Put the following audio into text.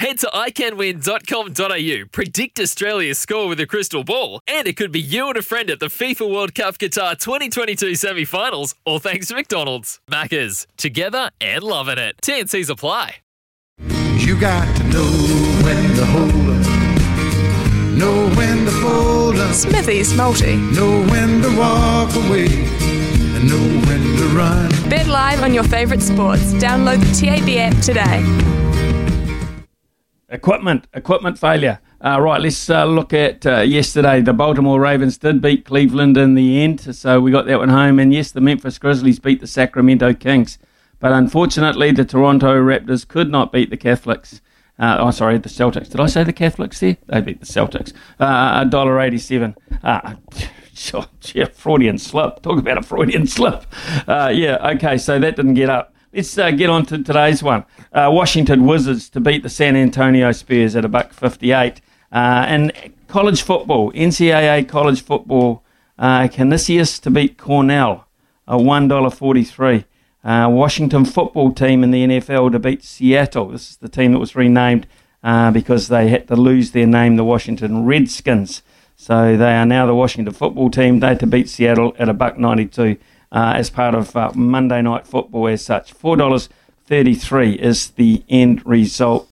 Head to iCanWin.com.au, predict Australia's score with a crystal ball, and it could be you and a friend at the FIFA World Cup Qatar 2022 semi finals, all thanks to McDonald's. Maccas, together and loving it. TNC's apply. You got to know when to hold up, know when to fold up, Smithy's Multi. know when to walk away, and know when to run. Bet live on your favourite sports. Download the TAB app today. Equipment, equipment failure. Uh, right, let's uh, look at uh, yesterday. The Baltimore Ravens did beat Cleveland in the end, so we got that one home. And yes, the Memphis Grizzlies beat the Sacramento Kings. But unfortunately, the Toronto Raptors could not beat the Catholics. Uh, oh, sorry, the Celtics. Did I say the Catholics there? They beat the Celtics. Uh, $1.87. Uh, sure, yeah, Freudian slip. Talk about a Freudian slip. Uh, yeah, okay, so that didn't get up. Let's uh, get on to today's one. Uh, Washington Wizards to beat the San Antonio Spurs at a buck 58. Uh, and college football, NCAA college football, uh, Canisius to beat Cornell, a $1.43. Uh, Washington football team in the NFL to beat Seattle. This is the team that was renamed uh, because they had to lose their name, the Washington Redskins. So they are now the Washington football team. They to beat Seattle at a buck 92 uh, as part of uh, Monday Night Football as such. $4.33 is the end result